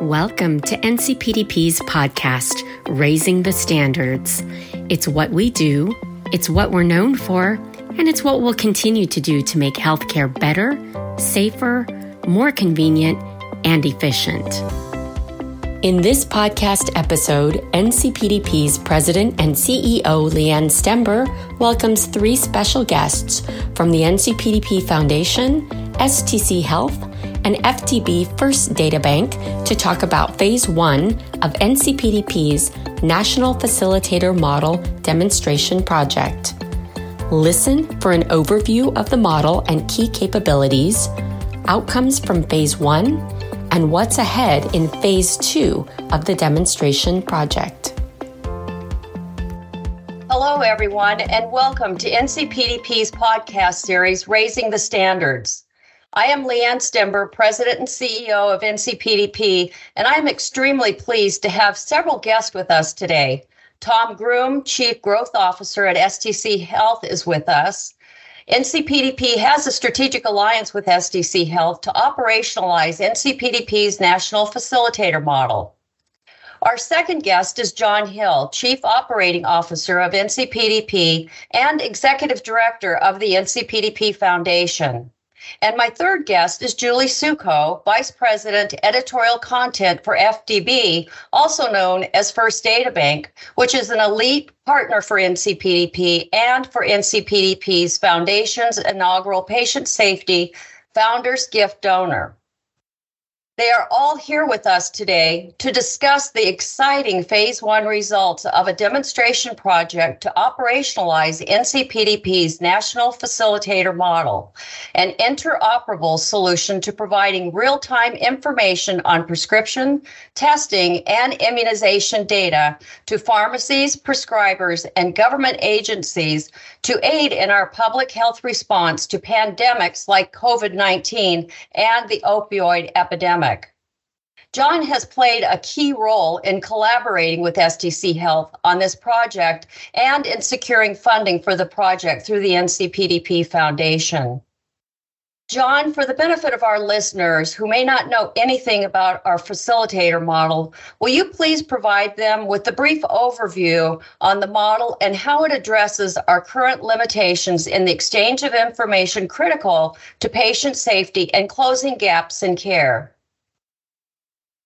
Welcome to NCPDP's podcast, Raising the Standards. It's what we do, it's what we're known for, and it's what we'll continue to do to make healthcare better, safer, more convenient, and efficient. In this podcast episode, NCPDP's President and CEO Lee Ann Stember welcomes three special guests from the NCPDP Foundation, STChealth, and FDB First Databank to talk about Phase 1 of NCPDP's National Facilitator Model Demonstration Project. Listen for an overview of the model and key capabilities, outcomes from Phase 1, and what's ahead in Phase 2 of the demonstration project. Hello, everyone, and welcome to NCPDP's podcast series, Raising the Standards. I am Lee Ann Stember, President and CEO of NCPDP, and I am extremely pleased to have several guests with us today. Tom Groom, Chief Growth Officer at STChealth, is with us. NCPDP has a strategic alliance with STChealth to operationalize NCPDP's national facilitator model. Our second guest is John Hill, Chief Operating Officer of NCPDP and Executive Director of the NCPDP Foundation. And my third guest is Julie Suko, Vice President, Editorial Content for FDB, also known as First Databank, which is an elite partner for NCPDP and for NCPDP's Foundation's inaugural Patient Safety Founders Gift Donor. They are all here with us today to discuss the exciting phase one results of a demonstration project to operationalize NCPDP's national facilitator model, an interoperable solution to providing real time information on prescription, testing, and immunization data to pharmacies, prescribers, and government agencies to aid in our public health response to pandemics like COVID 19 and the opioid epidemic. John has played a key role in collaborating with STChealth on this project and in securing funding for the project through the NCPDP Foundation. John, for the benefit of our listeners who may not know anything about our facilitator model, will you please provide them with a brief overview on the model and how it addresses our current limitations in the exchange of information critical to patient safety and closing gaps in care?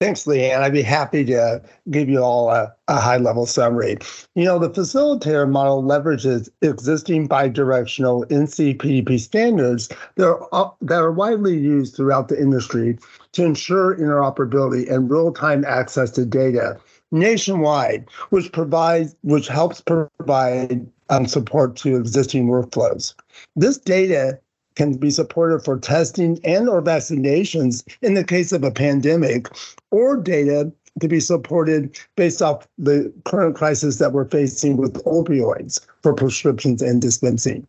Thanks, Lee Ann. I'd be happy to give you all a, a high level summary. You know, the facilitator model leverages existing bidirectional NCPDP standards that are, uh, that are widely used throughout the industry to ensure interoperability and real time access to data nationwide, which provides which helps provide um, support to existing workflows. This data can be supported for testing and or vaccinations in the case of a pandemic or data to be supported based off the current crisis that we're facing with opioids for prescriptions and dispensing.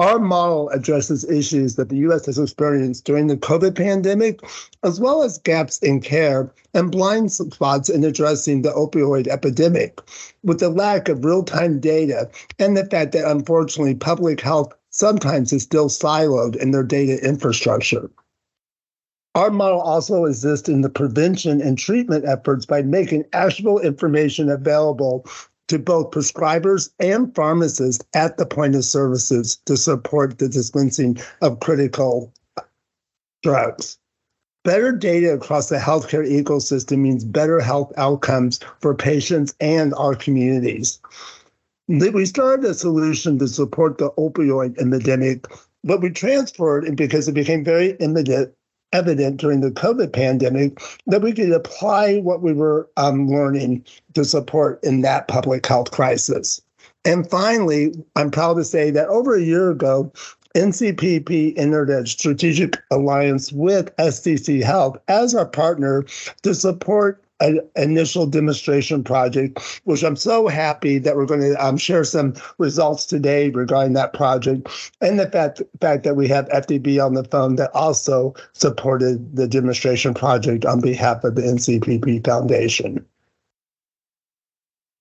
Our model addresses issues that the U.S. has experienced during the COVID pandemic, as well as gaps in care and blind spots in addressing the opioid epidemic, with the lack of real time data and the fact that unfortunately public health sometimes is still siloed in their data infrastructure. Our model also assists in the prevention and treatment efforts by making actionable information available to both prescribers and pharmacists at the point of services to support the dispensing of critical drugs. Better data across the healthcare ecosystem means better health outcomes for patients and our communities we started a solution to support the opioid epidemic, but we transferred it because it became very evident during the COVID pandemic that we could apply what we were um, learning to support in that public health crisis. And finally, I'm proud to say that over a year ago, NCPDP entered a strategic alliance with STChealth as our partner to support an initial demonstration project, which I'm so happy that we're going to um, share some results today regarding that project, and the fact, fact that we have FDB on the phone that also supported the demonstration project on behalf of the NCPDP Foundation.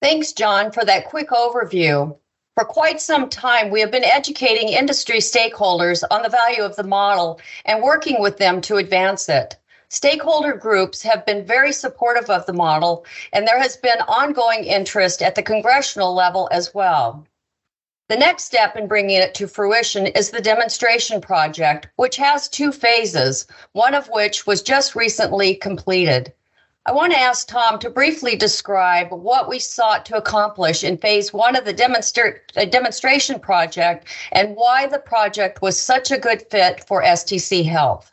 Thanks, John, for that quick overview. For quite some time, we have been educating industry stakeholders on the value of the model and working with them to advance it. Stakeholder groups have been very supportive of the model, and there has been ongoing interest at the congressional level as well. The next step in bringing it to fruition is the demonstration project, which has two phases, one of which was just recently completed. I want to ask Tom to briefly describe what we sought to accomplish in phase one of the demonstra- uh, demonstration project and why the project was such a good fit for STChealth.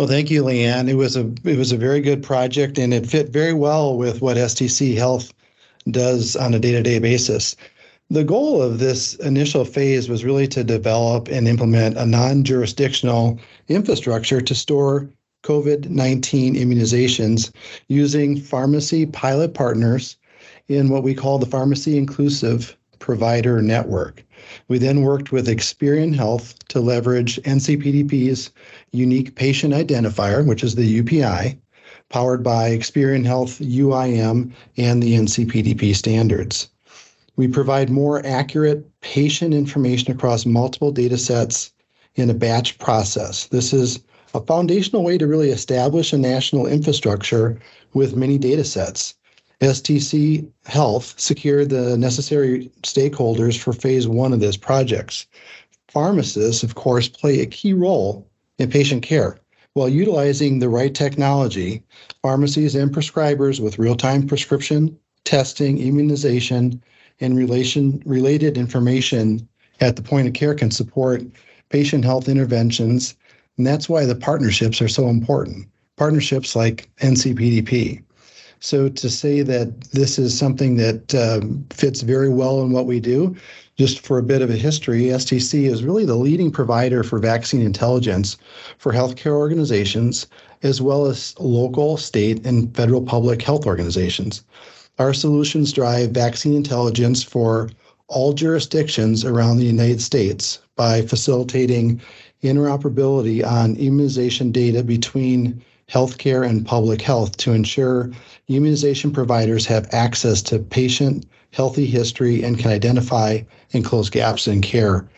Well, thank you, Lee Ann. It was a it was a very good project, and it fit very well with what STChealth does on a day-to-day basis. The goal of this initial phase was really to develop and implement a non-jurisdictional infrastructure to store COVID 19 immunizations using pharmacy pilot partners in what we call the Pharmacy Inclusive Provider Network. We then worked with Experian Health to leverage NCPDP's unique patient identifier, which is the UPI, powered by Experian Health UIM and the NCPDP standards. We provide more accurate patient information across multiple data sets in a batch process. This is a foundational way to really establish a national infrastructure with many data sets. STC Health secured the necessary stakeholders for phase one of this project. Pharmacists, of course, play a key role in patient care. While utilizing the right technology, pharmacies and prescribers with real time prescription, testing, immunization, and relation, related information at the point of care can support patient health interventions and that's why the partnerships are so important. Partnerships like NCPDP. So to say that this is something that um, fits very well in what we do, just for a bit of a history, STC is really the leading provider for vaccine intelligence for healthcare organizations, as well as local, state, and federal public health organizations. Our solutions drive vaccine intelligence for all jurisdictions around the United States by facilitating interoperability on immunization data between healthcare and public health to ensure immunization providers have access to patient healthy history and can identify and close gaps in care.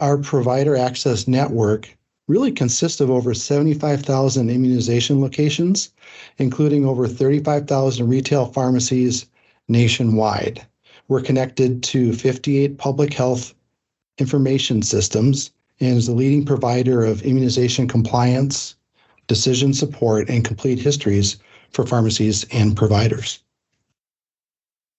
Our provider access network really consists of over 75,000 immunization locations, including over 35,000 retail pharmacies nationwide. We're connected to 58 public health information systems and is the leading provider of immunization compliance, decision support, and complete histories for pharmacies and providers.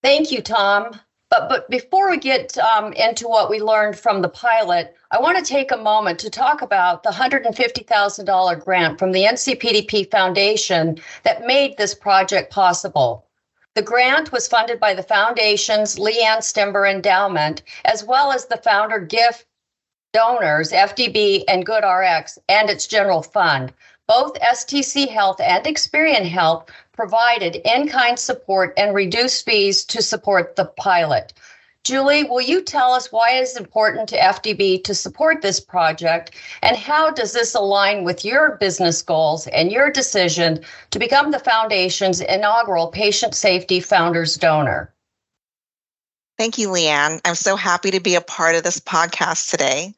Thank you, Tom. But, but before we get um, into what we learned from the pilot, I want to take a moment to talk about the $150,000 grant from the NCPDP Foundation that made this project possible. The grant was funded by the Foundation's Lee Ann Stember Endowment, as well as the founder gift donors, FDB and GoodRx, and its general fund. Both STChealth and Experian Health provided in kind support and reduced fees to support the pilot. Julie, will you tell us why it is important to FDB to support this project and how does this align with your business goals and your decision to become the Foundation's inaugural Patient Safety Founders Donor? Thank you, Lee Ann. I'm so happy to be a part of this podcast today.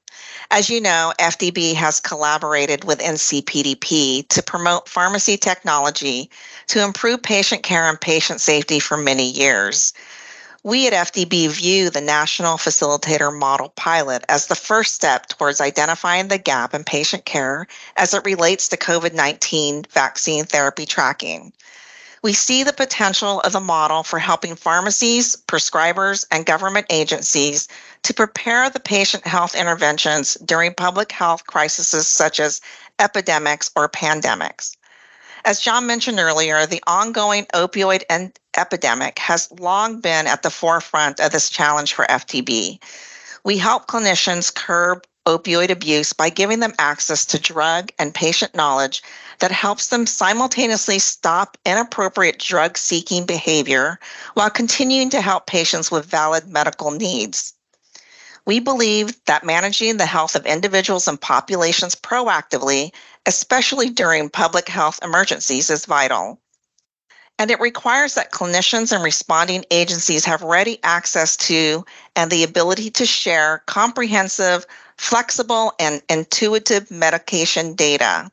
As you know, FDB has collaborated with NCPDP to promote pharmacy technology to improve patient care and patient safety for many years. We at FDB view the National Facilitator Model Pilot as the first step towards identifying the gap in patient care as it relates to COVID 19 vaccine therapy tracking. We see the potential of the model for helping pharmacies, prescribers, and government agencies to prepare the patient health interventions during public health crises such as epidemics or pandemics. As John mentioned earlier, the ongoing opioid epidemic has long been at the forefront of this challenge for FDB. We help clinicians curb opioid abuse by giving them access to drug and patient knowledge that helps them simultaneously stop inappropriate drug seeking behavior while continuing to help patients with valid medical needs. We believe that managing the health of individuals and populations proactively, especially during public health emergencies, is vital. And it requires that clinicians and responding agencies have ready access to and the ability to share comprehensive, flexible, and intuitive medication data.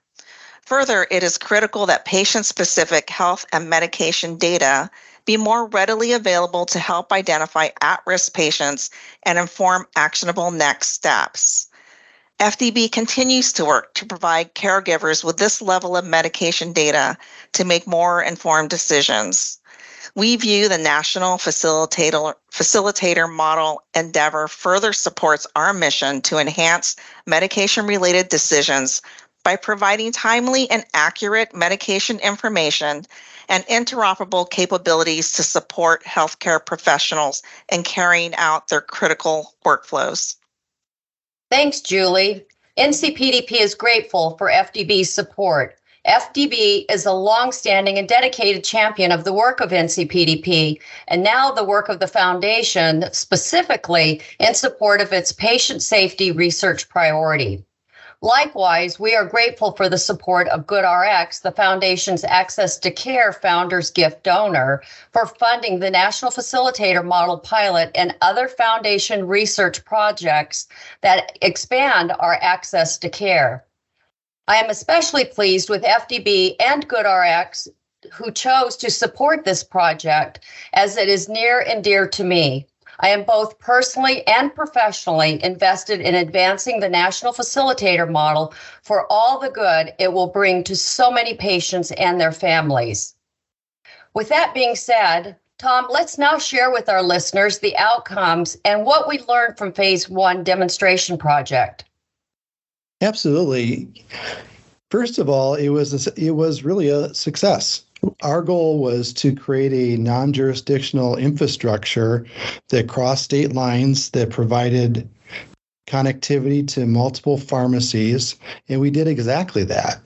Further, it is critical that patient specific health and medication data be more readily available to help identify at risk patients and inform actionable next steps. FDB continues to work to provide caregivers with this level of medication data to make more informed decisions. We view the National Facilitator, Facilitator Model endeavor further supports our mission to enhance medication related decisions by providing timely and accurate medication information and interoperable capabilities to support healthcare professionals in carrying out their critical workflows. Thanks, Julie. NCPDP is grateful for FDB's support. FDB is a long-standing and dedicated champion of the work of NCPDP and now the work of the foundation specifically in support of its patient safety research priority. Likewise, we are grateful for the support of GoodRx, the Foundation's Access to Care Founders Gift donor, for funding the National Facilitator Model Pilot and other Foundation research projects that expand our access to care. I am especially pleased with FDB and GoodRx who chose to support this project as it is near and dear to me. I am both personally and professionally invested in advancing the national facilitator model for all the good it will bring to so many patients and their families. With that being said, Tom, let's now share with our listeners the outcomes and what we learned from phase one demonstration project. Absolutely. First of all, it was a, it was really a success our goal was to create a non jurisdictional infrastructure that crossed state lines that provided connectivity to multiple pharmacies, and we did exactly that.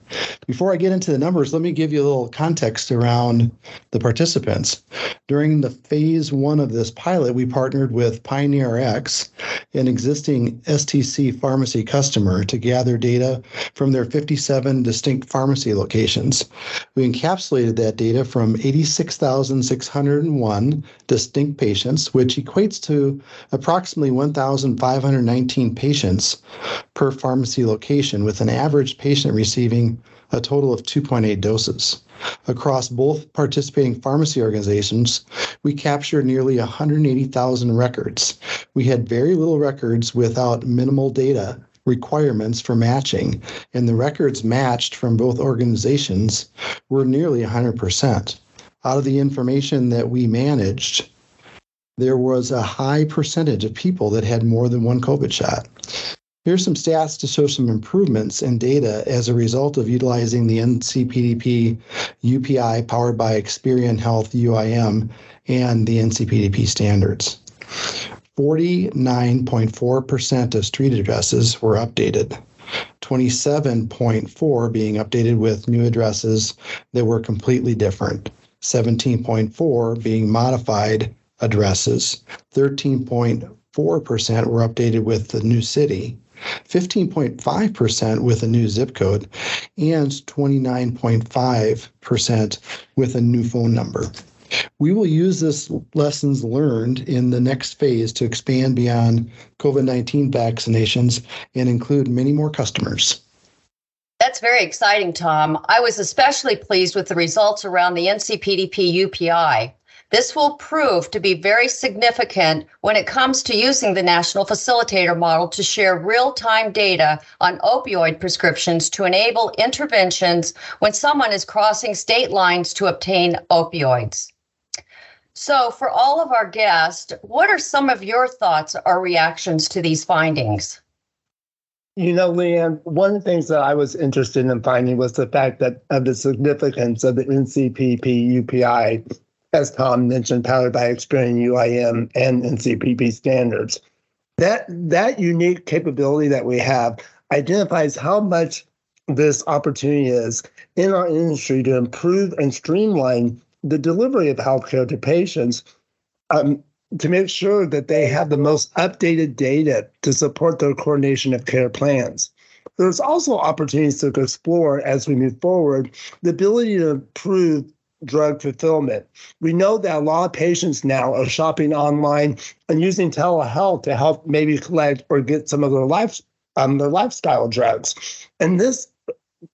Before I get into the numbers, let me give you a little context around the participants. During the phase one of this pilot, we partnered with PioneerRx, an existing STC pharmacy customer, to gather data from their 57 distinct pharmacy locations. We encapsulated that data from 86,601 distinct patients, which equates to approximately 1,519 patients per pharmacy location, with an average patient receiving a total of 2.8 doses. Across both participating pharmacy organizations, we captured nearly 180,000 records. We had very little records without minimal data requirements for matching, and the records matched from both organizations were nearly 100%. Out of the information that we managed, there was a high percentage of people that had more than one COVID shot. Here's some stats to show some improvements in data as a result of utilizing the NCPDP UPI powered by Experian Health UIM and the NCPDP standards. 49.4% of street addresses were updated. 27.4 being updated with new addresses that were completely different. 17.4 being modified addresses. 13.4% were updated with the new city. 15.5% with a new zip code, and 29.5% with a new phone number. We will use this lessons learned in the next phase to expand beyond COVID 19 vaccinations and include many more customers. That's very exciting, Tom. I was especially pleased with the results around the NCPDP UPI. This will prove to be very significant when it comes to using the National Facilitator Model to share real time data on opioid prescriptions to enable interventions when someone is crossing state lines to obtain opioids. So, for all of our guests, what are some of your thoughts or reactions to these findings? You know, Lee Ann, one of the things that I was interested in finding was the fact that of the significance of the NCPP UPI as Tom mentioned, powered by Experian UIM and NCPP standards. That that unique capability that we have identifies how much this opportunity is in our industry to improve and streamline the delivery of healthcare to patients um, to make sure that they have the most updated data to support their coordination of care plans. There's also opportunities to explore as we move forward the ability to improve drug fulfillment. We know that a lot of patients now are shopping online and using telehealth to help maybe collect or get some of their life um, their lifestyle drugs. And this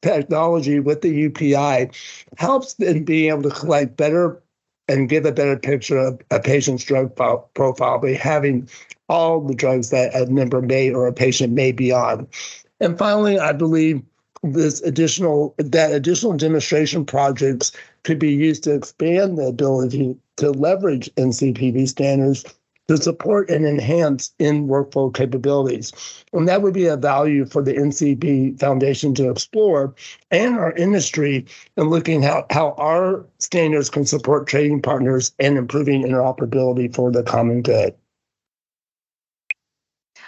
technology with the UPI helps in being able to collect better and give a better picture of a patient's drug profile by having all the drugs that a member may or a patient may be on. And finally, I believe this additional that additional demonstration projects could be used to expand the ability to leverage NCPD standards to support and enhance in workflow capabilities. And that would be a value for the NCP Foundation to explore and our industry in looking how, how our standards can support trading partners and improving interoperability for the common good.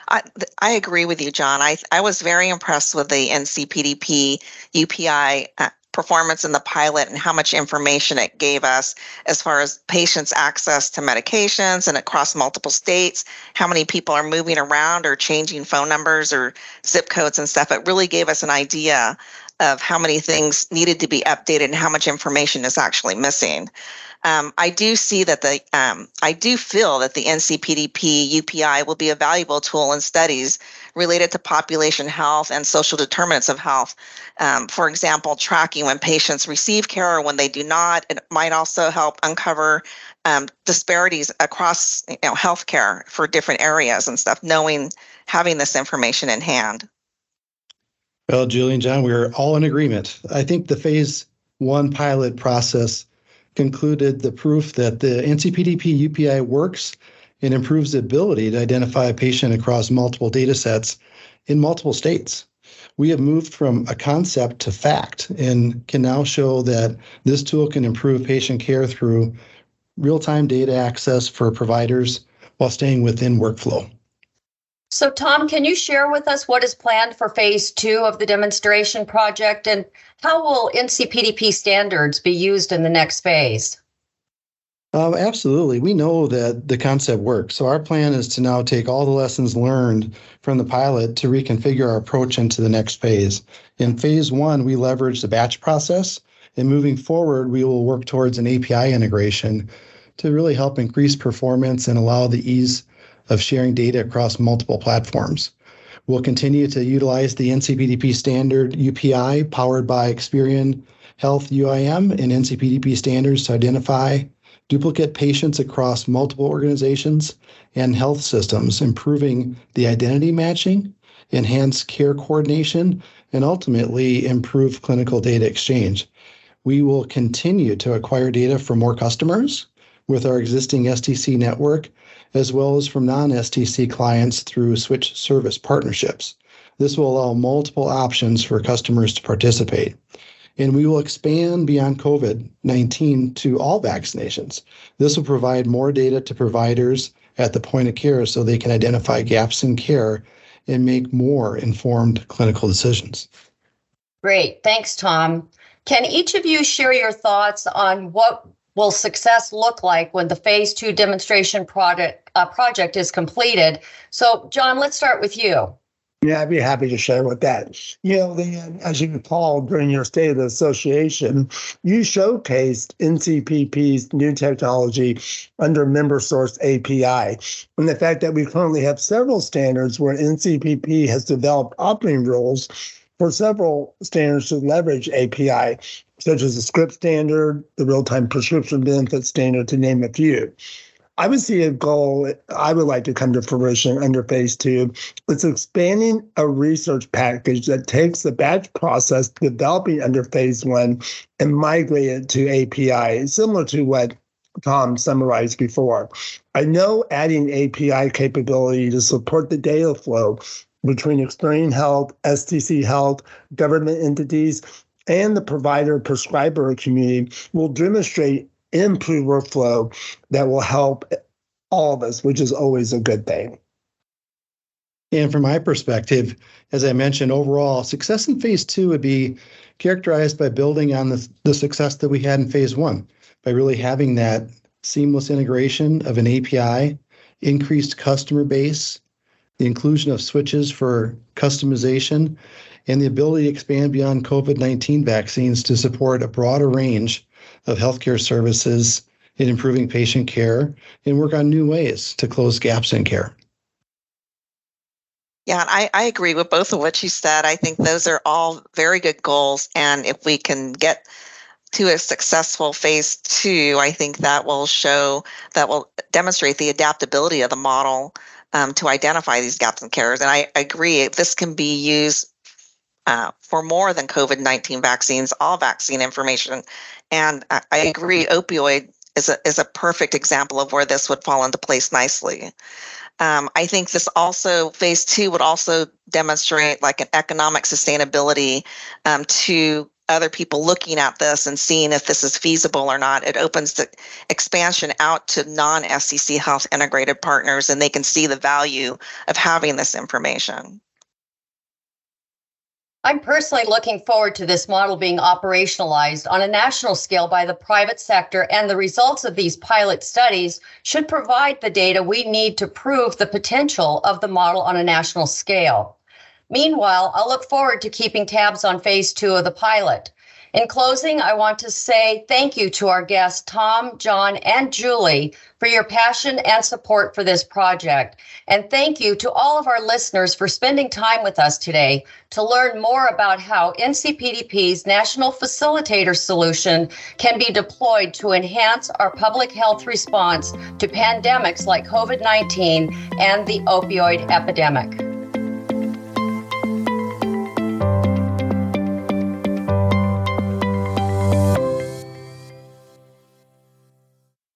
I, agree with you, John. I, I was very impressed with the NCPDP UPI uh, performance in the pilot and how much information it gave us as far as patients' access to medications and across multiple states, how many people are moving around or changing phone numbers or zip codes and stuff. It really gave us an idea of how many things needed to be updated and how much information is actually missing um, I do see that the um, I do feel that the NCPDP UPI will be a valuable tool in studies related to population health and social determinants of health. Um, for example, tracking when patients receive care or when they do not. It might also help uncover um, disparities across you know, healthcare for different areas and stuff. Knowing having this information in hand. Well, Julie and John, we're all in agreement. I think the phase one pilot process concluded the proof that the NCPDP UPI works and improves the ability to identify a patient across multiple data sets in multiple states. We have moved from a concept to fact and can now show that this tool can improve patient care through real time data access for providers while staying within workflow. So, Tom, can you share with us what is planned for phase two of the demonstration project and how will NCPDP standards be used in the next phase? Um, absolutely. We know that the concept works. So, our plan is to now take all the lessons learned from the pilot to reconfigure our approach into the next phase. In phase one, we leverage the batch process, and moving forward, we will work towards an API integration to really help increase performance and allow the ease of sharing data across multiple platforms. We'll continue to utilize the NCPDP standard UPI powered by Experian Health UIM and NCPDP standards to identify duplicate patients across multiple organizations and health systems, improving the identity matching, enhance care coordination, and ultimately improve clinical data exchange. We will continue to acquire data from more customers with our existing STC network as well as from non-STC clients through switch service partnerships. This will allow multiple options for customers to participate. And we will expand beyond COVID 19 to all vaccinations. This will provide more data to providers at the point of care so they can identify gaps in care and make more informed clinical decisions. Great. Thanks, Tom. Can each of you share your thoughts on what will success look like when the phase two demonstration project, uh, project is completed? So, John, let's start with you. Yeah, I'd be happy to share with that. You know, the, as you recall during your State of the Association, you showcased NCPDP's new technology under member source API. And the fact that we currently have several standards where NCPDP has developed operating rules for several standards to leverage API such as the script standard, the real time prescription benefit standard, to name a few. I would see a goal I would like to come to fruition under phase two. It's expanding a research package that takes the batch process developing under phase one and migrate it to API, similar to what Tom summarized before. I know adding API capability to support the data flow between Experian Health, STChealth, government entities, and the provider prescriber community will demonstrate improved workflow that will help all of us, which is always a good thing. And from my perspective, as I mentioned, overall success in phase two would be characterized by building on the, the success that we had in phase one, by really having that seamless integration of an API, increased customer base, the inclusion of switches for customization, and the ability to expand beyond COVID 19 vaccines to support a broader range of healthcare services in improving patient care and work on new ways to close gaps in care. Yeah, I, I agree with both of what you said. I think those are all very good goals. And if we can get to a successful phase two, I think that will show, that will demonstrate the adaptability of the model um, to identify these gaps in care. And I agree, this can be used uh, for more than COVID 19 vaccines, all vaccine information. And I, I agree, opioid is a, is a perfect example of where this would fall into place nicely. Um, I think this also, phase two would also demonstrate like an economic sustainability um, to other people looking at this and seeing if this is feasible or not. It opens the expansion out to non STChealth integrated partners and they can see the value of having this information. I'm personally looking forward to this model being operationalized on a national scale by the private sector, and the results of these pilot studies should provide the data we need to prove the potential of the model on a national scale. Meanwhile, I'll look forward to keeping tabs on phase two of the pilot. In closing, I want to say thank you to our guests, Tom, John, and Julie, for your passion and support for this project. And thank you to all of our listeners for spending time with us today to learn more about how NCPDP's National Facilitator Solution can be deployed to enhance our public health response to pandemics like COVID 19 and the opioid epidemic.